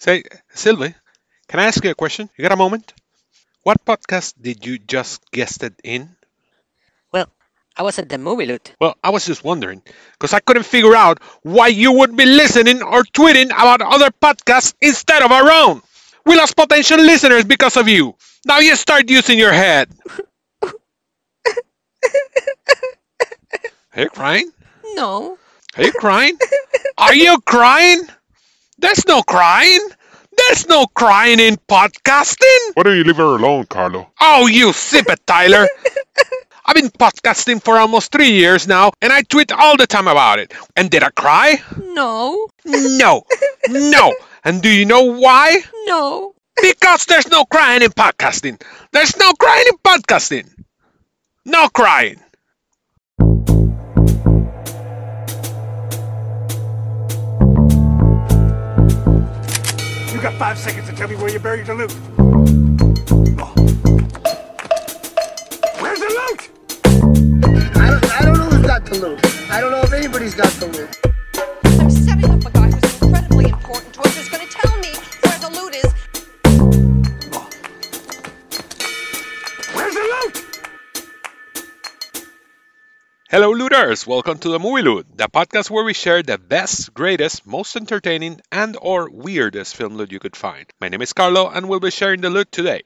Say, Sylvie, can I ask you a question? You got a moment? What podcast did you just guest it in? Well, I was at the movie loot. Well, I was just wondering, because I couldn't figure out why you would be listening or tweeting about other podcasts instead of our own. We lost potential listeners because of you. Now you start using your head. Are you crying? No. Are you crying? Are you crying? There's no crying. There's no crying in podcasting. Why don't you leave her alone, Carlo? Oh, you sip it, Tyler. I've been podcasting for almost three years now, and I tweet all the time about it. And did I cry? No. No. No. And do you know why? No. Because there's no crying in podcasting. There's no crying in podcasting. No crying. You got five seconds to tell me where you buried the loot. Oh. Where's the loot? I don't, I don't know who's got the loot. I don't know if anybody's got the loot. I'm setting up a guy who's incredibly important to us Hello, looters! Welcome to the Movie Loot, the podcast where we share the best, greatest, most entertaining, and/or weirdest film loot you could find. My name is Carlo, and we'll be sharing the loot today.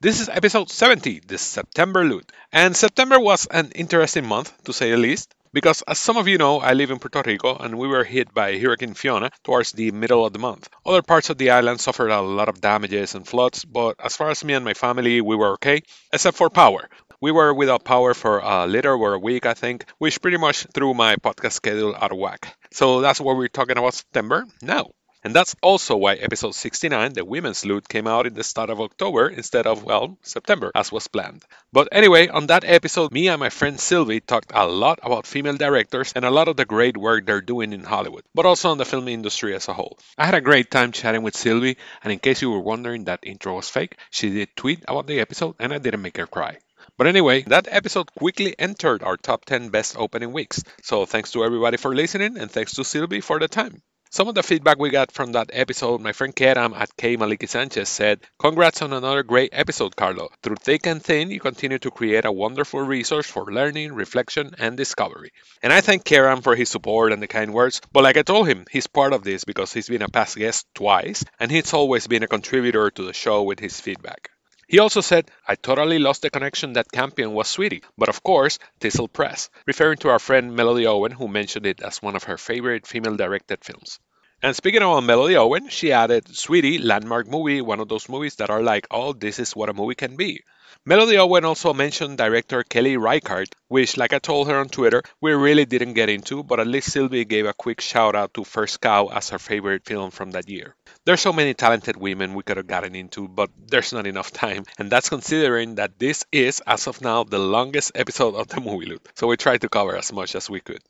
This is episode 70, the September loot. And September was an interesting month, to say the least, because as some of you know, I live in Puerto Rico and we were hit by Hurricane Fiona towards the middle of the month. Other parts of the island suffered a lot of damages and floods, but as far as me and my family, we were okay, except for power. We were without power for a little over a week, I think, which pretty much threw my podcast schedule out of whack. So that's what we're talking about September now. And that's also why episode 69, the women's loot, came out in the start of October instead of, well, September, as was planned. But anyway, on that episode, me and my friend Sylvie talked a lot about female directors and a lot of the great work they're doing in Hollywood, but also on the film industry as a whole. I had a great time chatting with Sylvie, and in case you were wondering that intro was fake, she did tweet about the episode and I didn't make her cry. But anyway, that episode quickly entered our top 10 best opening weeks. So thanks to everybody for listening and thanks to Sylvie for the time. Some of the feedback we got from that episode, my friend Keram at K Maliki Sanchez said, Congrats on another great episode, Carlo. Through thick and thin, you continue to create a wonderful resource for learning, reflection, and discovery. And I thank Keram for his support and the kind words, but like I told him, he's part of this because he's been a past guest twice, and he's always been a contributor to the show with his feedback. He also said, I totally lost the connection that Campion was Sweetie, but of course, Thistle Press, referring to our friend Melody Owen, who mentioned it as one of her favorite female directed films. And speaking of Melody Owen, she added, Sweetie, landmark movie, one of those movies that are like, oh, this is what a movie can be. Melody Owen also mentioned director Kelly Reichardt, which, like I told her on Twitter, we really didn't get into, but at least Sylvie gave a quick shout out to First Cow as her favorite film from that year. There's so many talented women we could have gotten into, but there's not enough time, and that's considering that this is, as of now, the longest episode of the movie loot, so we tried to cover as much as we could.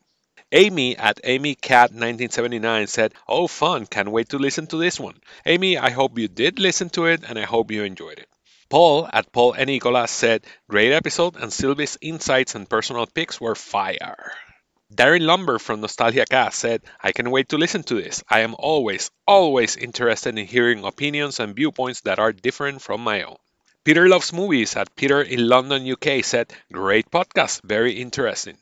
Amy at AmyCat1979 said, Oh, fun, can't wait to listen to this one. Amy, I hope you did listen to it and I hope you enjoyed it. Paul at Paul and Nicolas said, Great episode, and Sylvie's insights and personal picks were fire. Darren Lumber from Nostalgia Cast said, I can wait to listen to this. I am always, always interested in hearing opinions and viewpoints that are different from my own. Peter Loves Movies at Peter in London, UK said, Great podcast, very interesting.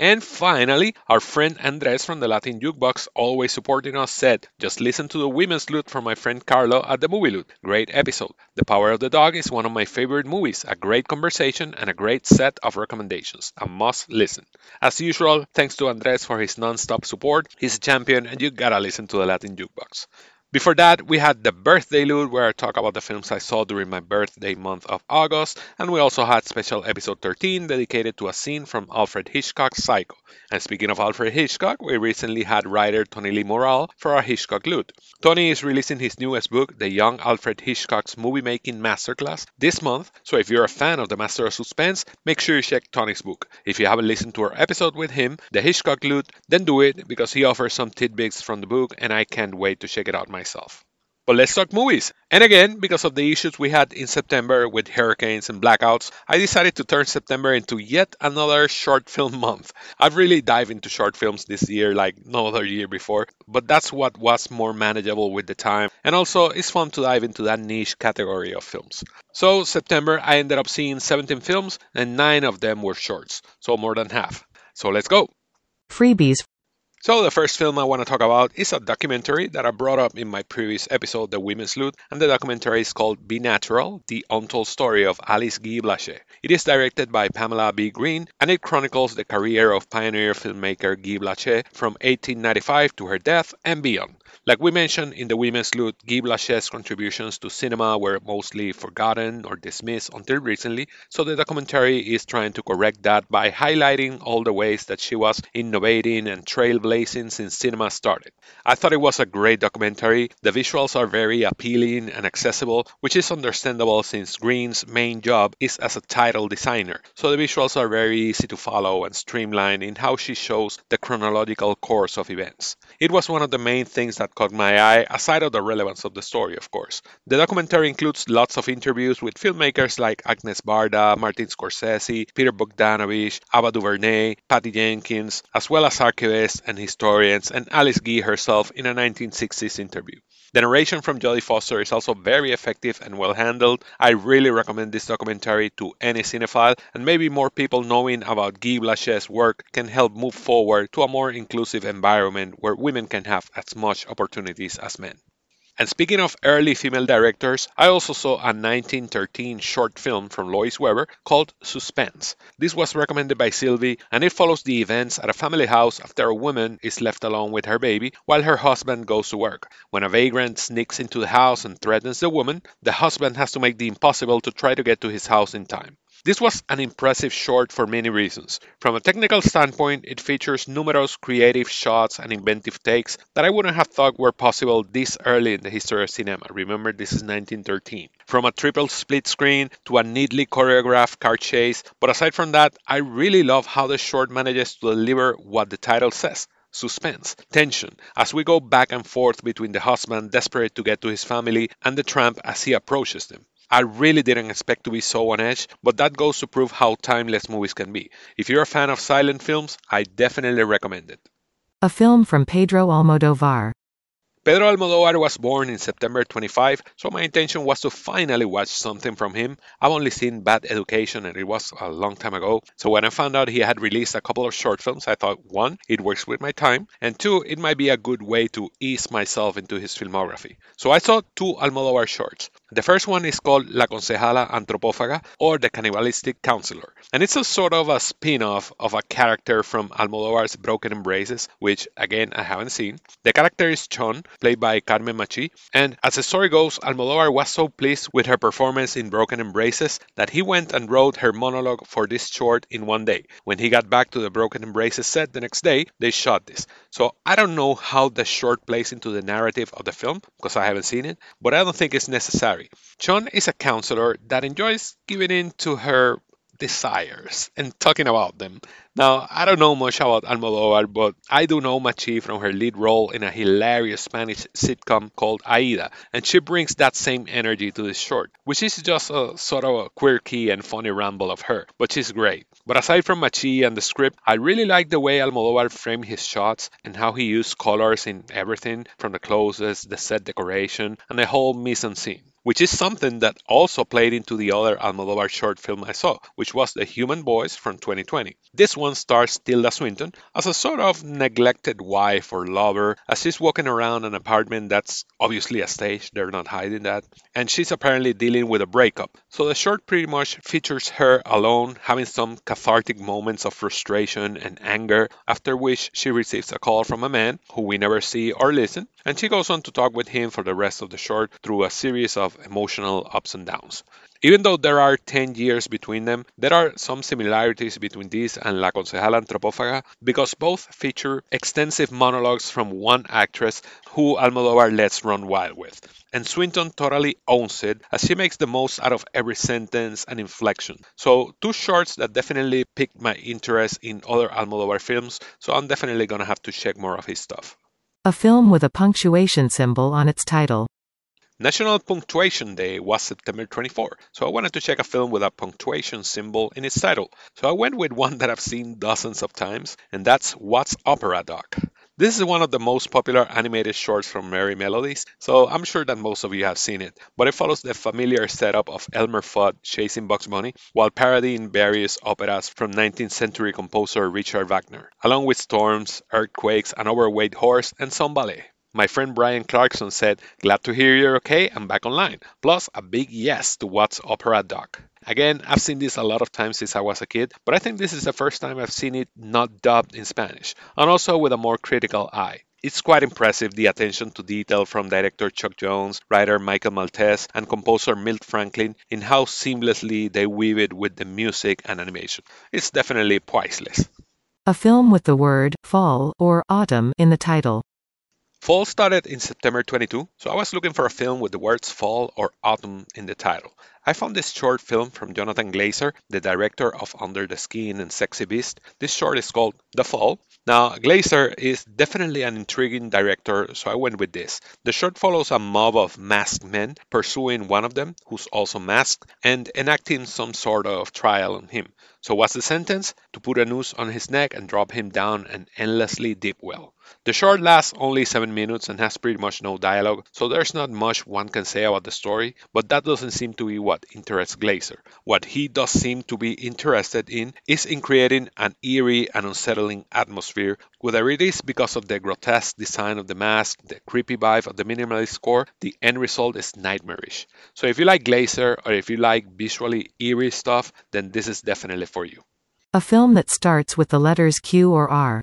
And finally, our friend Andres from the Latin Jukebox, always supporting us, said, Just listen to the women's loot from my friend Carlo at the Movie Loot. Great episode. The Power of the Dog is one of my favorite movies, a great conversation, and a great set of recommendations. A must listen. As usual, thanks to Andres for his non stop support. He's a champion, and you gotta listen to the Latin Jukebox. Before that, we had the birthday loot where I talk about the films I saw during my birthday month of August, and we also had special episode 13 dedicated to a scene from Alfred Hitchcock's Psycho. And speaking of Alfred Hitchcock, we recently had writer Tony Lee Moral for our Hitchcock loot. Tony is releasing his newest book, The Young Alfred Hitchcock's Movie Making Masterclass, this month, so if you're a fan of the Master of Suspense, make sure you check Tony's book. If you haven't listened to our episode with him, The Hitchcock Loot, then do it because he offers some tidbits from the book and I can't wait to check it out myself. But let's talk movies. And again, because of the issues we had in September with hurricanes and blackouts, I decided to turn September into yet another short film month. I've really dived into short films this year like no other year before, but that's what was more manageable with the time. And also, it's fun to dive into that niche category of films. So, September, I ended up seeing 17 films, and 9 of them were shorts, so more than half. So, let's go! Freebies So, the first film I want to talk about is a documentary that I brought up in my previous episode, The Women's Loot, and the documentary is called Be Natural The Untold Story of Alice Guy Blaché. It is directed by Pamela B. Green and it chronicles the career of pioneer filmmaker Guy Blaché from 1895 to her death and beyond. Like we mentioned in the Women's Loot, Guy Blaché's contributions to cinema were mostly forgotten or dismissed until recently, so the documentary is trying to correct that by highlighting all the ways that she was innovating and trailblazing since cinema started. I thought it was a great documentary. The visuals are very appealing and accessible, which is understandable since Green's main job is as a title designer, so the visuals are very easy to follow and streamlined in how she shows the chronological course of events. It was one of the main things that caught my eye, aside of the relevance of the story, of course. The documentary includes lots of interviews with filmmakers like Agnes Varda, Martin Scorsese, Peter Bogdanovich, Ava DuVernay, Patty Jenkins, as well as archivists and historians, and Alice Guy herself in a 1960s interview. The narration from Jodie Foster is also very effective and well handled. I really recommend this documentary to any cinephile, and maybe more people knowing about Guy Blaché's work can help move forward to a more inclusive environment where women can have as much opportunities as men. And speaking of early female directors, I also saw a 1913 short film from Lois Weber called Suspense. This was recommended by Sylvie, and it follows the events at a family house after a woman is left alone with her baby while her husband goes to work. When a vagrant sneaks into the house and threatens the woman, the husband has to make the impossible to try to get to his house in time. This was an impressive short for many reasons. From a technical standpoint, it features numerous creative shots and inventive takes that I wouldn't have thought were possible this early in the history of cinema. Remember, this is 1913. From a triple split screen to a neatly choreographed car chase, but aside from that, I really love how the short manages to deliver what the title says suspense, tension, as we go back and forth between the husband desperate to get to his family and the tramp as he approaches them. I really didn't expect to be so on edge, but that goes to prove how timeless movies can be. If you're a fan of silent films, I definitely recommend it. A film from Pedro Almodovar. Pedro Almodovar was born in September 25, so my intention was to finally watch something from him. I've only seen Bad Education and it was a long time ago. So when I found out he had released a couple of short films, I thought one, it works with my time, and two, it might be a good way to ease myself into his filmography. So I saw two Almodovar shorts. The first one is called La Concejala Antropófaga or The Cannibalistic Counselor, and it's a sort of a spin off of a character from Almodovar's Broken Embraces, which again I haven't seen. The character is Chon, played by Carmen Machi, and as the story goes, Almodovar was so pleased with her performance in Broken Embraces that he went and wrote her monologue for this short in one day. When he got back to the Broken Embraces set the next day, they shot this. So I don't know how the short plays into the narrative of the film because I haven't seen it, but I don't think it's necessary. Chon is a counselor that enjoys giving in to her desires and talking about them. Now, I don't know much about Almodovar, but I do know Machi from her lead role in a hilarious Spanish sitcom called Aida, and she brings that same energy to this short, which is just a sort of a quirky and funny ramble of her, but she's great. But aside from Machi and the script, I really like the way Almodovar framed his shots and how he used colors in everything from the clothes, the set decoration, and the whole mise en scene which is something that also played into the other Almodovar short film I saw, which was The Human Voice from 2020. This one stars Tilda Swinton as a sort of neglected wife or lover as she's walking around an apartment that's obviously a stage, they're not hiding that, and she's apparently dealing with a breakup. So the short pretty much features her alone having some cathartic moments of frustration and anger, after which she receives a call from a man who we never see or listen, and she goes on to talk with him for the rest of the short through a series of emotional ups and downs. Even though there are 10 years between them, there are some similarities between this and La Concejala Antropófaga because both feature extensive monologues from one actress who Almodovar lets run wild with. And Swinton totally owns it as she makes the most out of every sentence and inflection. So, two shorts that definitely piqued my interest in other Almodovar films, so I'm definitely gonna have to check more of his stuff. A film with a punctuation symbol on its title. National Punctuation Day was September 24, so I wanted to check a film with a punctuation symbol in its title. So I went with one that I've seen dozens of times, and that's What's Opera Doc. This is one of the most popular animated shorts from Merrie Melodies, so I'm sure that most of you have seen it. But it follows the familiar setup of Elmer Fudd chasing Bugs Bunny while parodying various operas from 19th century composer Richard Wagner, along with storms, earthquakes, an overweight horse, and some ballet. My friend Brian Clarkson said, Glad to hear you're okay and back online. Plus, a big yes to What's Opera Doc. Again, I've seen this a lot of times since I was a kid, but I think this is the first time I've seen it not dubbed in Spanish, and also with a more critical eye. It's quite impressive the attention to detail from director Chuck Jones, writer Michael Maltese, and composer Milt Franklin in how seamlessly they weave it with the music and animation. It's definitely priceless. A film with the word fall or autumn in the title. Fall started in September 22, so I was looking for a film with the words fall or autumn in the title. I found this short film from Jonathan Glazer, the director of Under the Skin and Sexy Beast. This short is called The Fall. Now, Glazer is definitely an intriguing director, so I went with this. The short follows a mob of masked men pursuing one of them, who's also masked, and enacting some sort of trial on him. So, what's the sentence? To put a noose on his neck and drop him down an endlessly deep well. The short lasts only 7 minutes and has pretty much no dialogue, so there's not much one can say about the story, but that doesn't seem to be what interests Glazer. What he does seem to be interested in is in creating an eerie and unsettling atmosphere, whether it is because of the grotesque design of the mask, the creepy vibe of the minimalist score, the end result is nightmarish. So if you like Glazer or if you like visually eerie stuff, then this is definitely for you. A film that starts with the letters Q or R.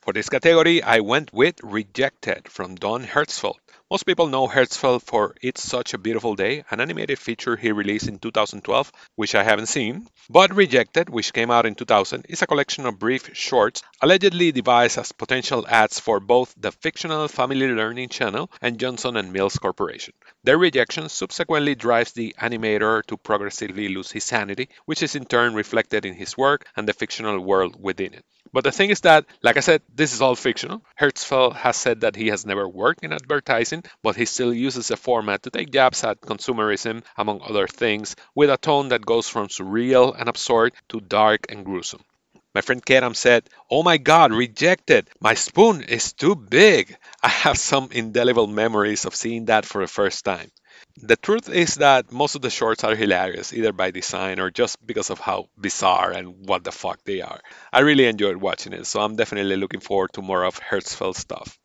For this category, I went with Rejected from Don Hertzfeldt. Most people know Hertzfeldt for It's Such a Beautiful Day, an animated feature he released in 2012, which I haven't seen. But Rejected, which came out in 2000, is a collection of brief shorts allegedly devised as potential ads for both the fictional Family Learning Channel and Johnson and Mills Corporation. Their rejection subsequently drives the animator to progressively lose his sanity, which is in turn reflected in his work and the fictional world within it. But the thing is that, like I said, this is all fictional. Hertzfeldt has said that he has never worked in advertising, but he still uses the format to take jabs at consumerism, among other things, with a tone that goes from surreal and absurd to dark and gruesome. My friend Keram said, Oh my god, rejected! My spoon is too big! I have some indelible memories of seeing that for the first time. The truth is that most of the shorts are hilarious, either by design or just because of how bizarre and what the fuck they are. I really enjoyed watching it, so I'm definitely looking forward to more of Hertzfeldt stuff.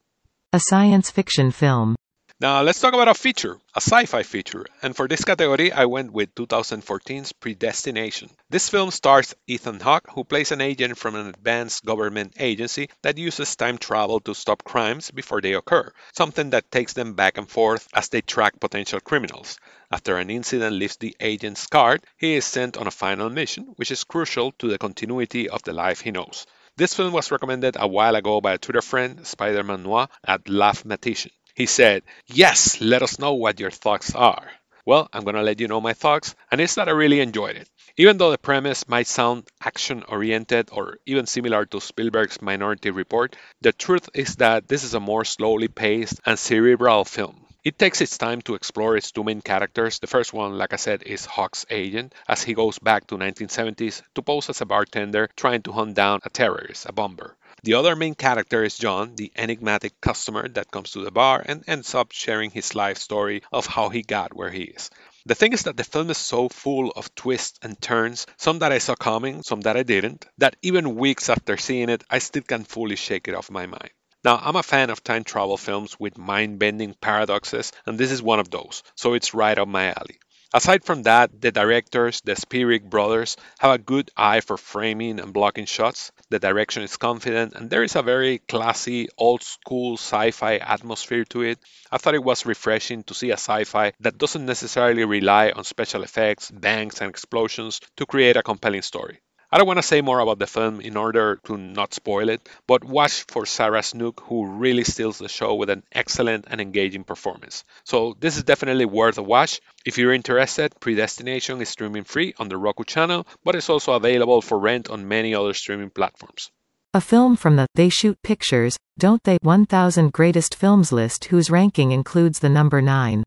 A science fiction film. Now let's talk about a feature, a sci-fi feature, and for this category I went with 2014's Predestination. This film stars Ethan Hawke, who plays an agent from an advanced government agency that uses time travel to stop crimes before they occur, something that takes them back and forth as they track potential criminals. After an incident leaves the agent scarred, he is sent on a final mission, which is crucial to the continuity of the life he knows. This film was recommended a while ago by a Twitter friend, Spider-Man Noir, at Laughmatician. He said, Yes, let us know what your thoughts are. Well, I'm going to let you know my thoughts, and it's that I really enjoyed it. Even though the premise might sound action oriented or even similar to Spielberg's Minority Report, the truth is that this is a more slowly paced and cerebral film. It takes its time to explore its two main characters. The first one, like I said, is Hawke's agent, as he goes back to 1970s to pose as a bartender trying to hunt down a terrorist, a bomber. The other main character is John, the enigmatic customer that comes to the bar and ends up sharing his life story of how he got where he is. The thing is that the film is so full of twists and turns, some that I saw coming, some that I didn't, that even weeks after seeing it, I still can't fully shake it off my mind. Now, I'm a fan of time travel films with mind bending paradoxes, and this is one of those, so it's right up my alley. Aside from that, the directors, the Spierig brothers, have a good eye for framing and blocking shots. The direction is confident, and there is a very classy, old school sci fi atmosphere to it. I thought it was refreshing to see a sci fi that doesn't necessarily rely on special effects, bangs, and explosions to create a compelling story. I don't want to say more about the film in order to not spoil it, but watch for Sarah Snook, who really steals the show with an excellent and engaging performance. So, this is definitely worth a watch. If you're interested, Predestination is streaming free on the Roku channel, but it's also available for rent on many other streaming platforms. A film from the They Shoot Pictures, Don't They 1000 Greatest Films list whose ranking includes the number 9.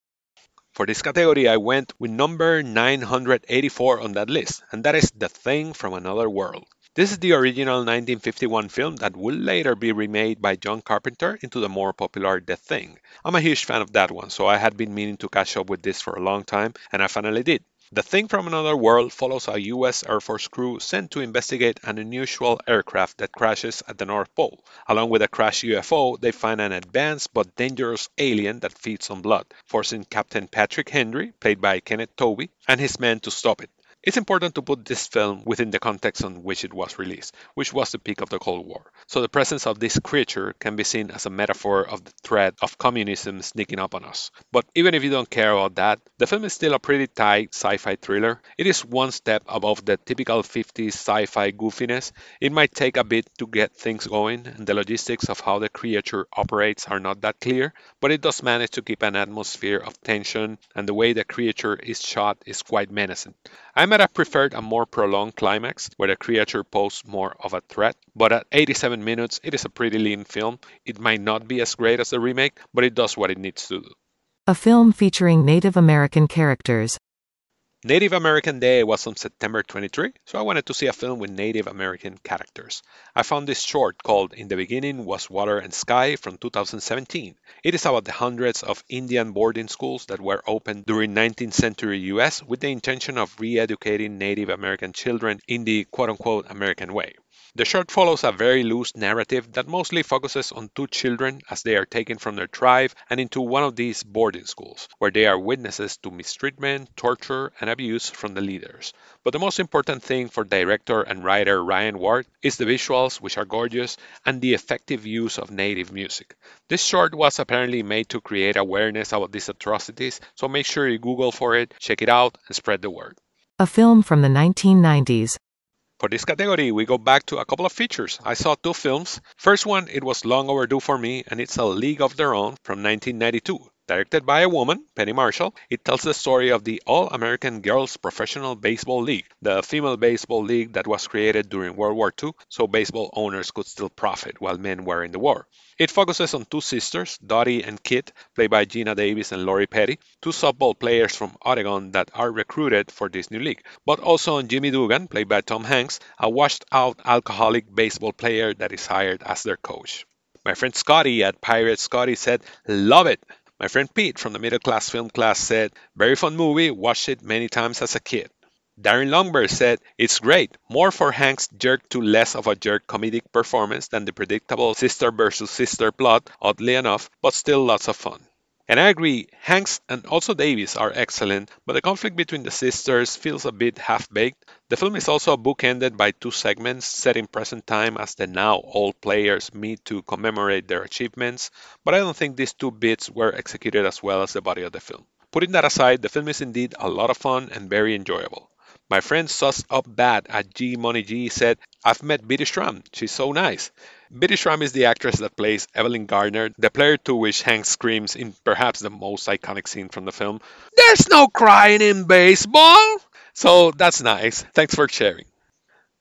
For this category, I went with number 984 on that list, and that is The Thing from Another World. This is the original 1951 film that will later be remade by John Carpenter into the more popular The Thing. I'm a huge fan of that one, so I had been meaning to catch up with this for a long time, and I finally did. The Thing from Another World follows a U.S. Air Force crew sent to investigate an unusual aircraft that crashes at the North Pole. Along with a crashed UFO, they find an advanced but dangerous alien that feeds on blood, forcing Captain Patrick Henry, played by Kenneth Tobey, and his men to stop it. It's important to put this film within the context on which it was released, which was the peak of the Cold War. So the presence of this creature can be seen as a metaphor of the threat of communism sneaking up on us. But even if you don't care about that, the film is still a pretty tight sci fi thriller. It is one step above the typical 50s sci fi goofiness. It might take a bit to get things going, and the logistics of how the creature operates are not that clear, but it does manage to keep an atmosphere of tension, and the way the creature is shot is quite menacing. I have preferred a more prolonged climax where the creature posed more of a threat, but at 87 minutes, it is a pretty lean film. It might not be as great as the remake, but it does what it needs to do. A film featuring Native American characters. Native American Day was on September 23, so I wanted to see a film with Native American characters. I found this short called In the Beginning Was Water and Sky from 2017. It is about the hundreds of Indian boarding schools that were opened during 19th century US with the intention of re-educating Native American children in the quote-unquote American way. The short follows a very loose narrative that mostly focuses on two children as they are taken from their tribe and into one of these boarding schools, where they are witnesses to mistreatment, torture, and abuse from the leaders. But the most important thing for director and writer Ryan Ward is the visuals, which are gorgeous, and the effective use of native music. This short was apparently made to create awareness about these atrocities, so make sure you Google for it, check it out, and spread the word. A film from the 1990s. For this category, we go back to a couple of features. I saw two films. First one, it was long overdue for me, and it's A League of Their Own from 1992. Directed by a woman, Penny Marshall, it tells the story of the All American Girls Professional Baseball League, the female baseball league that was created during World War II so baseball owners could still profit while men were in the war. It focuses on two sisters, Dottie and Kit, played by Geena Davis and Lori Petty, two softball players from Oregon that are recruited for this new league, but also on Jimmy Dugan, played by Tom Hanks, a washed out alcoholic baseball player that is hired as their coach. My friend Scotty at Pirate Scotty said, Love it! My friend Pete from the middle class film class said, Very fun movie, watched it many times as a kid. Darren Longberg said, It's great, more for Hank's jerk to less of a jerk comedic performance than the predictable sister versus sister plot, oddly enough, but still lots of fun. And I agree, Hanks and also Davis are excellent, but the conflict between the sisters feels a bit half baked. The film is also bookended by two segments set in present time as the now old players meet to commemorate their achievements, but I don't think these two bits were executed as well as the body of the film. Putting that aside, the film is indeed a lot of fun and very enjoyable. My friend Sus Up Bad at G Money G said, I've met Bitty Schram. She's so nice. Bitty Schram is the actress that plays Evelyn Gardner, the player to which Hank screams in perhaps the most iconic scene from the film, There's no crying in baseball! So that's nice. Thanks for sharing.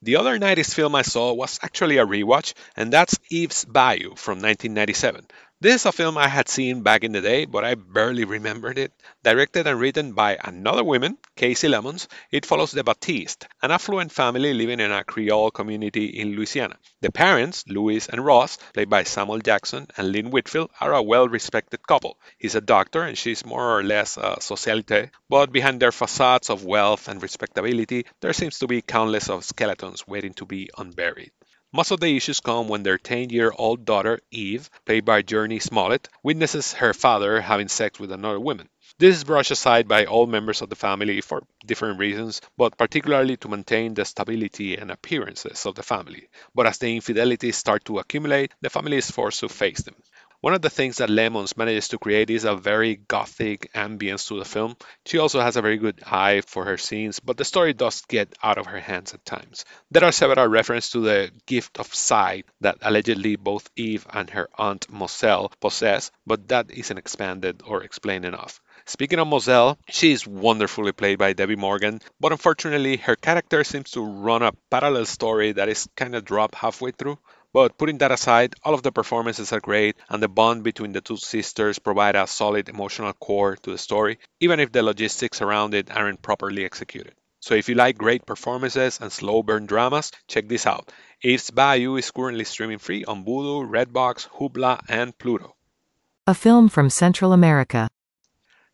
The other 90s film I saw was actually a rewatch, and that's Eve's Bayou from 1997. This is a film I had seen back in the day, but I barely remembered it. Directed and written by another woman, Kasi Lemmons, it follows the Baptiste, an affluent family living in a Creole community in Louisiana. The parents, Louis and Roz, played by Samuel Jackson and Lynn Whitfield, are a well respected couple. He's a doctor and she's more or less a socialite, but behind their facades of wealth and respectability, there seems to be countless of skeletons waiting to be unburied. Most of the issues come when their 10 year old daughter, Eve, played by Jurnee Smollett, witnesses her father having sex with another woman. This is brushed aside by all members of the family for different reasons, but particularly to maintain the stability and appearances of the family. But as the infidelities start to accumulate, the family is forced to face them. One of the things that Lemmons manages to create is a very gothic ambience to the film. She also has a very good eye for her scenes, but the story does get out of her hands at times. There are several references to the gift of sight that allegedly both Eve and her aunt Mozelle possess, but that isn't expanded or explained enough. Speaking of Mozelle, she is wonderfully played by Debbie Morgan, but unfortunately her character seems to run a parallel story that is kind of dropped halfway through. But putting that aside, all of the performances are great, and the bond between the two sisters provide a solid emotional core to the story, even if the logistics around it aren't properly executed. So if you like great performances and slow burn dramas, check this out. Eve's Bayou is currently streaming free on Vudu, Redbox, Hoopla, and Pluto. A film from Central America.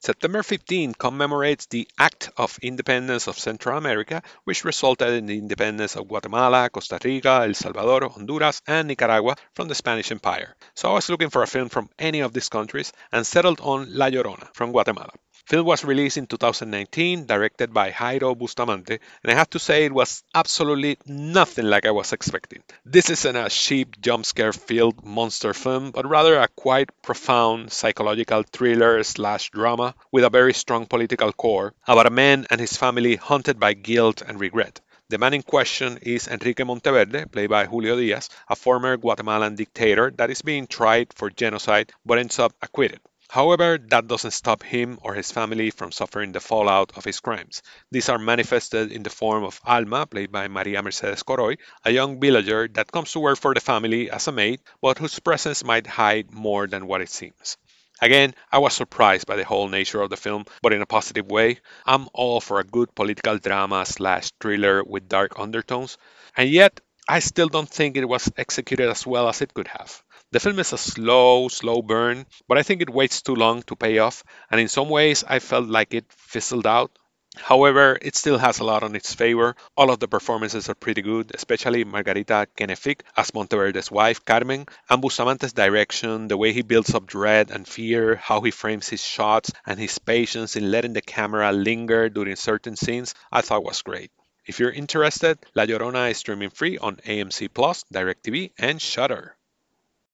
September 15 commemorates the Act of Independence of Central America, which resulted in the independence of Guatemala, Costa Rica, El Salvador, Honduras, and Nicaragua from the Spanish Empire. So I was looking for a film from any of these countries and settled on La Llorona from Guatemala. Film was released in 2019, directed by Jairo Bustamante, and I have to say it was absolutely nothing like I was expecting. This isn't a cheap jump scare filled monster film, but rather a quite profound psychological thriller slash drama with a very strong political core about a man and his family haunted by guilt and regret. The man in question is Enrique Monteverde, played by Julio Diaz, a former Guatemalan dictator that is being tried for genocide but ends up acquitted. However, that doesn't stop him or his family from suffering the fallout of his crimes. These are manifested in the form of Alma, played by Maria Mercedes Coroy, a young villager that comes to work for the family as a maid, but whose presence might hide more than what it seems. Again, I was surprised by the whole nature of the film, but in a positive way. I'm all for a good political drama slash thriller with dark undertones, and yet I still don't think it was executed as well as it could have. The film is a slow, slow burn, but I think it waits too long to pay off, and in some ways I felt like it fizzled out. However, it still has a lot on its favor. All of the performances are pretty good, especially Margarita Kenefick as Monteverde's wife, Carmen, and Bustamante's direction, the way he builds up dread and fear, how he frames his shots, and his patience in letting the camera linger during certain scenes, I thought was great. If you're interested, La Llorona is streaming free on AMC Plus, DirecTV, and Shudder.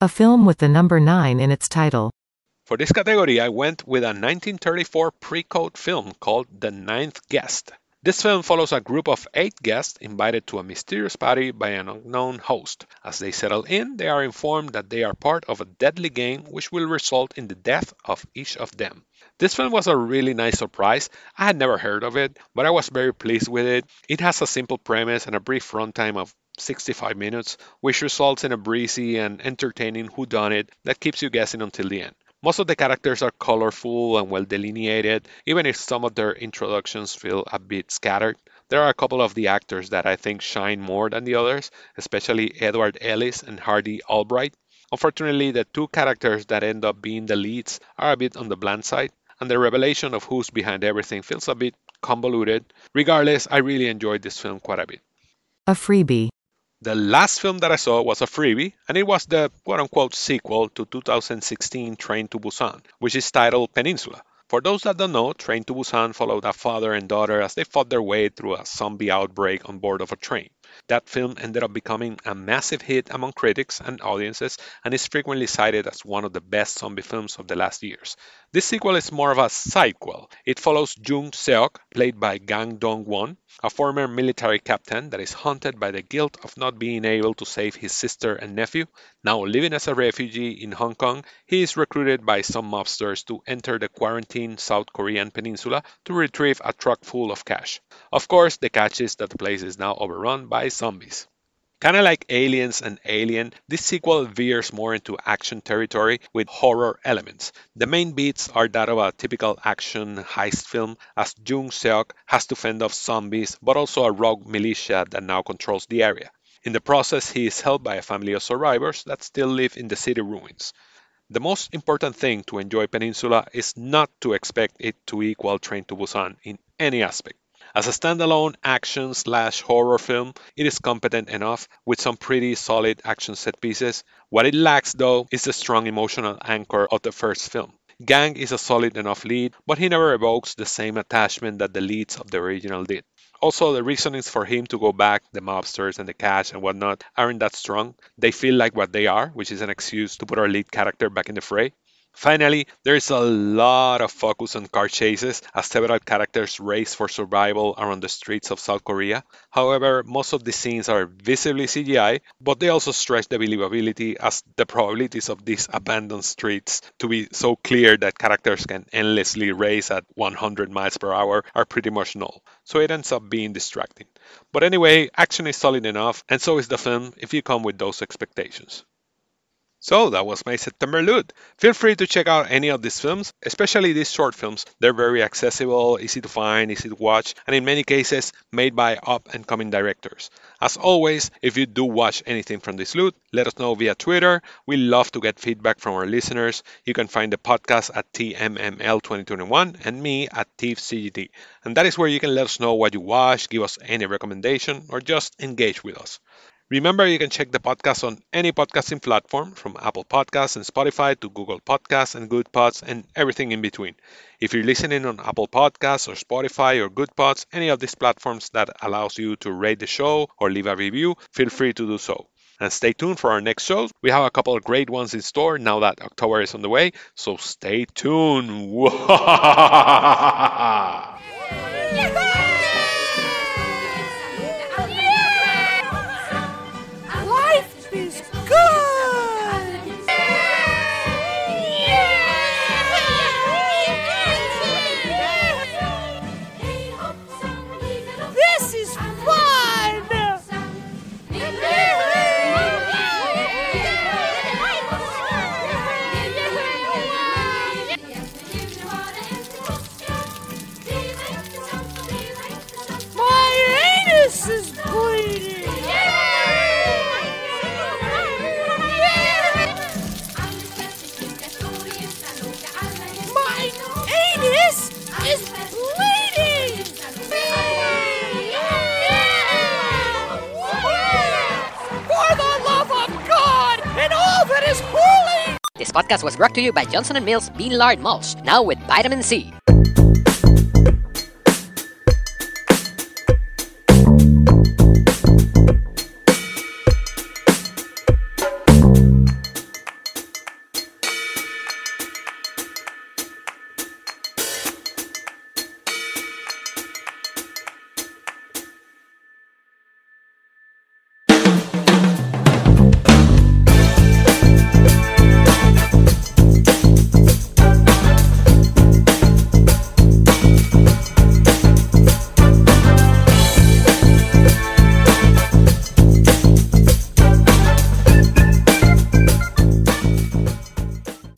A film with the number 9 in its title. For this category, I went with a 1934 pre-code film called The Ninth Guest. This film follows a group of eight guests invited to a mysterious party by an unknown host. As they settle in, they are informed that they are part of a deadly game which will result in the death of each of them. This film was a really nice surprise. I had never heard of it, but I was very pleased with it. It has a simple premise and a brief runtime of 65 minutes, which results in a breezy and entertaining whodunit that keeps you guessing until the end. Most of the characters are colorful and well delineated, even if some of their introductions feel a bit scattered. There are a couple of the actors that I think shine more than the others, especially Edward Ellis and Hardy Albright. Unfortunately, the two characters that end up being the leads are a bit on the bland side, and the revelation of who's behind everything feels a bit convoluted. Regardless, I really enjoyed this film quite a bit. A freebie. The last film that I saw was a freebie, and it was the quote unquote sequel to 2016 Train to Busan, which is titled Peninsula. For those that don't know, Train to Busan followed a father and daughter as they fought their way through a zombie outbreak on board of a train. That film ended up becoming a massive hit among critics and audiences and is frequently cited as one of the best zombie films of the last years. This sequel is more of a sidequel. It follows Jung Seok, played by Gang Dong Won, a former military captain that is haunted by the guilt of not being able to save his sister and nephew. Now living as a refugee in Hong Kong, he is recruited by some mobsters to enter the quarantined South Korean peninsula to retrieve a truck full of cash. Of course, the catch is that the place is now overrun by zombies. Kinda like Aliens and Alien, this sequel veers more into action territory with horror elements. The main beats are that of a typical action heist film, as Jung Seok has to fend off zombies, but also a rogue militia that now controls the area. In the process, he is helped by a family of survivors that still live in the city ruins. The most important thing to enjoy Peninsula is not to expect it to equal Train to Busan in any aspect. As a standalone action slash horror film, it is competent enough with some pretty solid action set pieces. What it lacks, though, is the strong emotional anchor of the first film. Gang is a solid enough lead, but he never evokes the same attachment that the leads of the original did. Also, the reasonings for him to go back, the mobsters and the cash and whatnot, aren't that strong. They feel like what they are, which is an excuse to put our lead character back in the fray. Finally, there is a lot of focus on car chases as several characters race for survival around the streets of South Korea. However, most of the scenes are visibly CGI, but they also stretch the believability as the probabilities of these abandoned streets to be so clear that characters can endlessly race at 100 miles per hour are pretty much null. So it ends up being distracting. But anyway, action is solid enough, and so is the film if you come with those expectations. So that was my September loot. Feel free to check out any of these films, especially these short films. They're very accessible, easy to find, easy to watch, and in many cases made by up and coming directors. As always, if you do watch anything from this loot, let us know via Twitter. We love to get feedback from our listeners. You can find the podcast at TMML2021 and me at TIFCGT. And that is where you can let us know what you watched, give us any recommendation, or just engage with us. Remember, you can check the podcast on any podcasting platform from Apple Podcasts and Spotify to Google Podcasts and Good Pods and everything in between. If you're listening on Apple Podcasts or Spotify or Good Pods, any of these platforms that allows you to rate the show or leave a review, feel free to do so. And stay tuned for our next shows. We have a couple of great ones in store now that October is on the way, so stay tuned. This podcast was brought to you by Johnson & Mills Bean Lard Mulch, now with vitamin C.